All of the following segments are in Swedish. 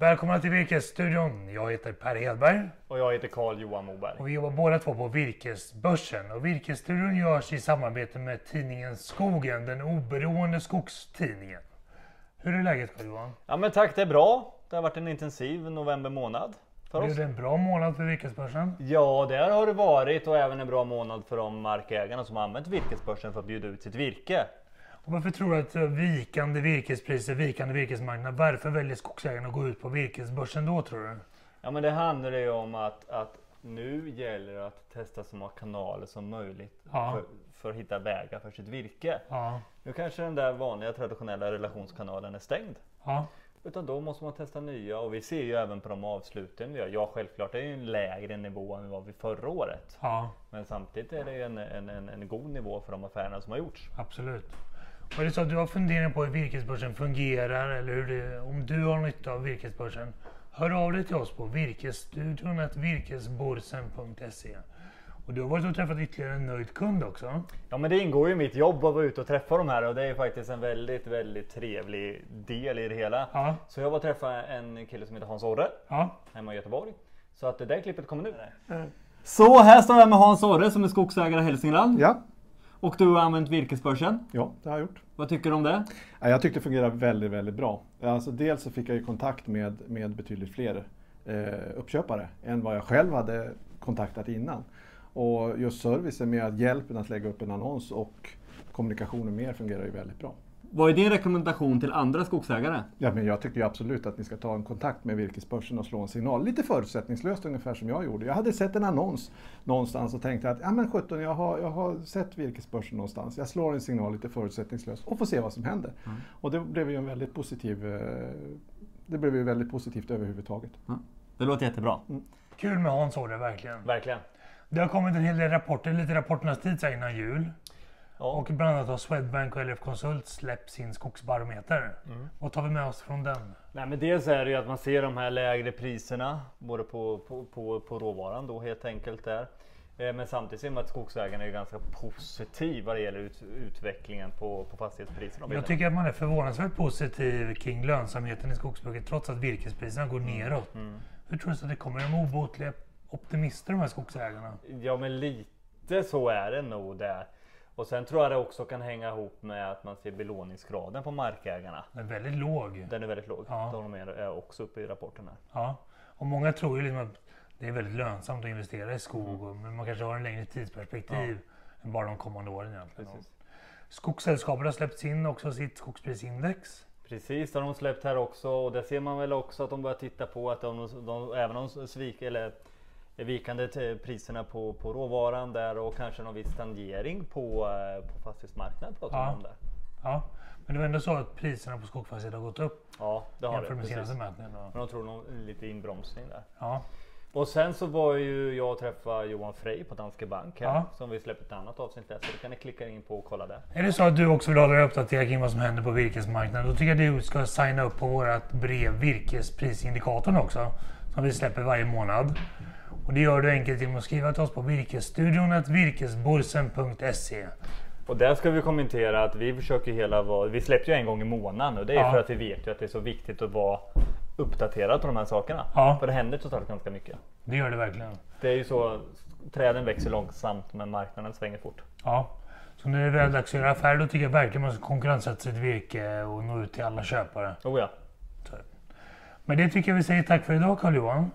Välkomna till Virkesstudion. Jag heter Per Hedberg Och jag heter Carl Johan Moberg. och vi jobbar båda två på Virkesbörsen. Och Virkesstudion görs i samarbete med tidningen Skogen, den oberoende skogstidningen. Hur är läget Carl Johan? Ja men tack, det är bra. Det har varit en intensiv november månad för Blev det en bra månad för Virkesbörsen? Ja, där har det varit och även en bra månad för de markägarna som har använt virkesbörsen för att bjuda ut sitt virke. Och varför tror du att eh, vikande virkespriser, vikande virkesmarknad, varför väljer skogsägarna att gå ut på Virkesbörsen då tror du? Ja men det handlar ju om att, att nu gäller det att testa så många kanaler som möjligt Ja. för, för att hitta vägar för sitt virke. Ja, Nu kanske den där vanliga traditionella relationskanalen är stängd. ja, Utan då måste man testa nya och vi ser ju även på de avsluten vi har. Ja självklart det är ju en lägre nivå än vad vi förra året. Men samtidigt är det ju en, en, en, en god nivå för de affärerna som har gjorts. absolut. Är det så att du har funderingar på hur Virkesbörsen fungerar eller hur det, om du har nytta av Virkesbörsen, hör av dig till oss på virkesstudion virkesborsen.se. Och du har varit och träffat ytterligare en nöjd kund också. Ja men det ingår ju i mitt jobb att vara ute och träffa de här och det är faktiskt en väldigt, väldigt trevlig del i det hela. Ja, Så jag var och träffade en kille som heter Hans Orre ja, hemma i Göteborg. Så att det där klippet kommer nu. Så här står jag med Hans Orre som är skogsägare i Hälsingland. Ja, Och du har använt virkesbörsen. ja, det har jag gjort. Vad tycker du om det? Ja, Jag tyckte det fungerade väldigt, väldigt bra. Alltså, dels så fick jag ju kontakt med, med betydligt fler eh, uppköpare än vad jag själv hade kontaktat innan. Och just servicen med hjälpen att lägga upp en annons och kommunikationen med er fungerar ju väldigt bra. Vad är din rekommendation till andra skogsägare? Ja, men jag tycker ju absolut att ni ska ta en kontakt med Virkesbörsen och slå en signal. Lite förutsättningslöst ungefär som jag gjorde. Jag hade sett en annons någonstans och tänkte att ja men 17, jag har, jag har sett Virkesbörsen någonstans. Jag slår en signal lite förutsättningslöst och får se vad som händer. Och det blev ju en väldigt positiv eh, det blev ju väldigt positivt överhuvudtaget. Det låter jättebra. kul med Hans Orre verkligen. Verkligen. Det har kommit en hel del rapporter, lite rapporternas tid innan jul. Ja. Och bland annat har Swedbank och LF Konsult släppt sin skogsbarometer. Vad tar vi med oss från den? Nej, men dels är det ju att man ser de här lägre priserna både på, på, på, på råvaran då helt enkelt där. Eh, Men samtidigt ser man att skogsägarna är ganska positiva vad det gäller ut, utvecklingen på, på fastighetspriserna. Jag tycker att man är förvånansvärt positiv kring lönsamheten i skogsbruket trots att virkespriserna går neråt. Hur tror du att det kommer? De obotliga optimister de här skogsägarna? Ja men lite så är det nog där. Och sen tror jag det också kan hänga ihop med att man ser belåningsgraden på markägarna. Den är väldigt låg. Den är väldigt låg. Ja. De är, också uppe i rapporten här. Ja. Och många tror ju liksom att det är väldigt lönsamt att investera i skog. och- Men man kanske har en längre tidsperspektiv än bara de kommande åren egentligen. Precis. Skogssällskapet har släppt in också sitt skogsprisindex. Precis, det har de släppt här också och där ser man väl också att de börjar titta på att de, de, även om svik eller är vikande till priserna på, på råvaran där och kanske någon viss tangering på, eh, på fastighetsmarknaden Ja. om där. Ja. Men det var ändå så att priserna på skogsfastigheter har gått upp Ja, det har det. jämfört med Precis. senaste mätningen. Men de tror nog lite inbromsning där. Ja. Och sen så var ju jag och träffade Johan Frey på Danske Bank här, Ja. som vi släppte ett annat avsnitt där. Så det kan ni klicka in på och kolla där. Är det så att du också vill hålla dig uppdaterad kring vad som händer på virkesmarknaden? Då tycker jag du ska signa upp på vårt brev Virkesprisindikatorn också. Som vi släpper varje månad. Och det gör du enkelt genom att skriva till oss på virkesstudion virkesborsen.se. Och där ska vi kommentera att vi försöker hela vara, vi släpper ju en gång i månaden och det är Ja. för att vi vet ju att det är så viktigt att vara uppdaterad på de här sakerna. Ja. För det händer totalt ganska mycket. Det gör det verkligen. Det är ju så, träden växer långsamt men marknaden svänger fort. Ja. Så när det är väl dags att göra affärer då tycker jag verkligen man ska konkurrenssätta sitt virke och nå ut till alla köpare. Oh ja. Men det tycker jag vi säger tack för idag Carl-Johan.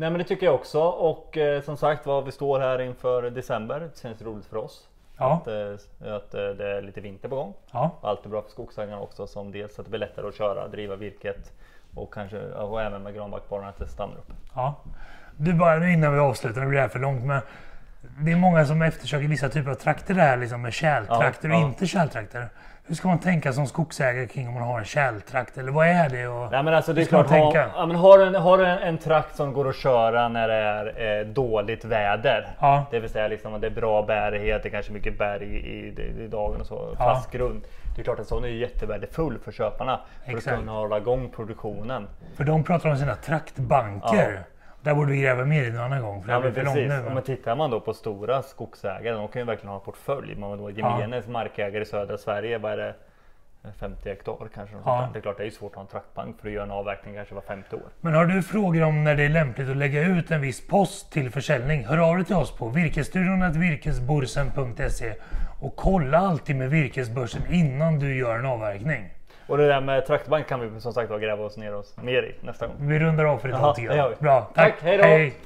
Nej men det tycker jag också och eh, som sagt var vi står här inför december. Det känns roligt för oss. Ja. Att, eh, att eh, det är lite vinter på gång. Ja. Allt är bra för skogsägarna också som dels att det blir lättare att köra, driva virket och kanske och även med granbarkborrarna att det stannar upp. Ja. Du bara nu innan vi avslutar, det blir det här för långt men det är många som eftersöker vissa typer av trakter där liksom med tjältrakter Ja, och ja. inte tjältrakter. Hur ska man tänka som skogsägare kring om man har en tjältrakt eller vad är det? Och... Nej men alltså det är klart, ha, ja, men har du en, har du en, en trakt som går att köra när det är eh, dåligt väder. Ja. Det vill säga liksom att det är bra bärighet, det är kanske mycket berg i, i, i dagen och så, fast grund. Det är klart en sån är jättevärdefull för köparna. För Exakt. att kunna hålla igång produktionen. För de pratar om sina traktbanker. Ja. Där borde vi gräva mer i en annan gång. För Ja, men precis. nu. Men- man tittar man då på stora skogsägare, de kan ju verkligen ha en portfölj. Men då gemenes markägare i södra Sverige, vad är det? 50 hektar kanske. Ja. Det är klart det är ju svårt att ha en traktbank för att göra en avverkning kanske var femte år. Men har du frågor om när det är lämpligt att lägga ut en viss post till försäljning? Hör av dig till oss på virkesstudion.virkesborsen.se och kolla alltid med virkesbörsen innan du gör en avverkning. Och det där med traktbank kan vi som sagt gräva oss ner oss mer i nästa gång. Vi rundar av för idag. Bra, tack. Tack, hej då.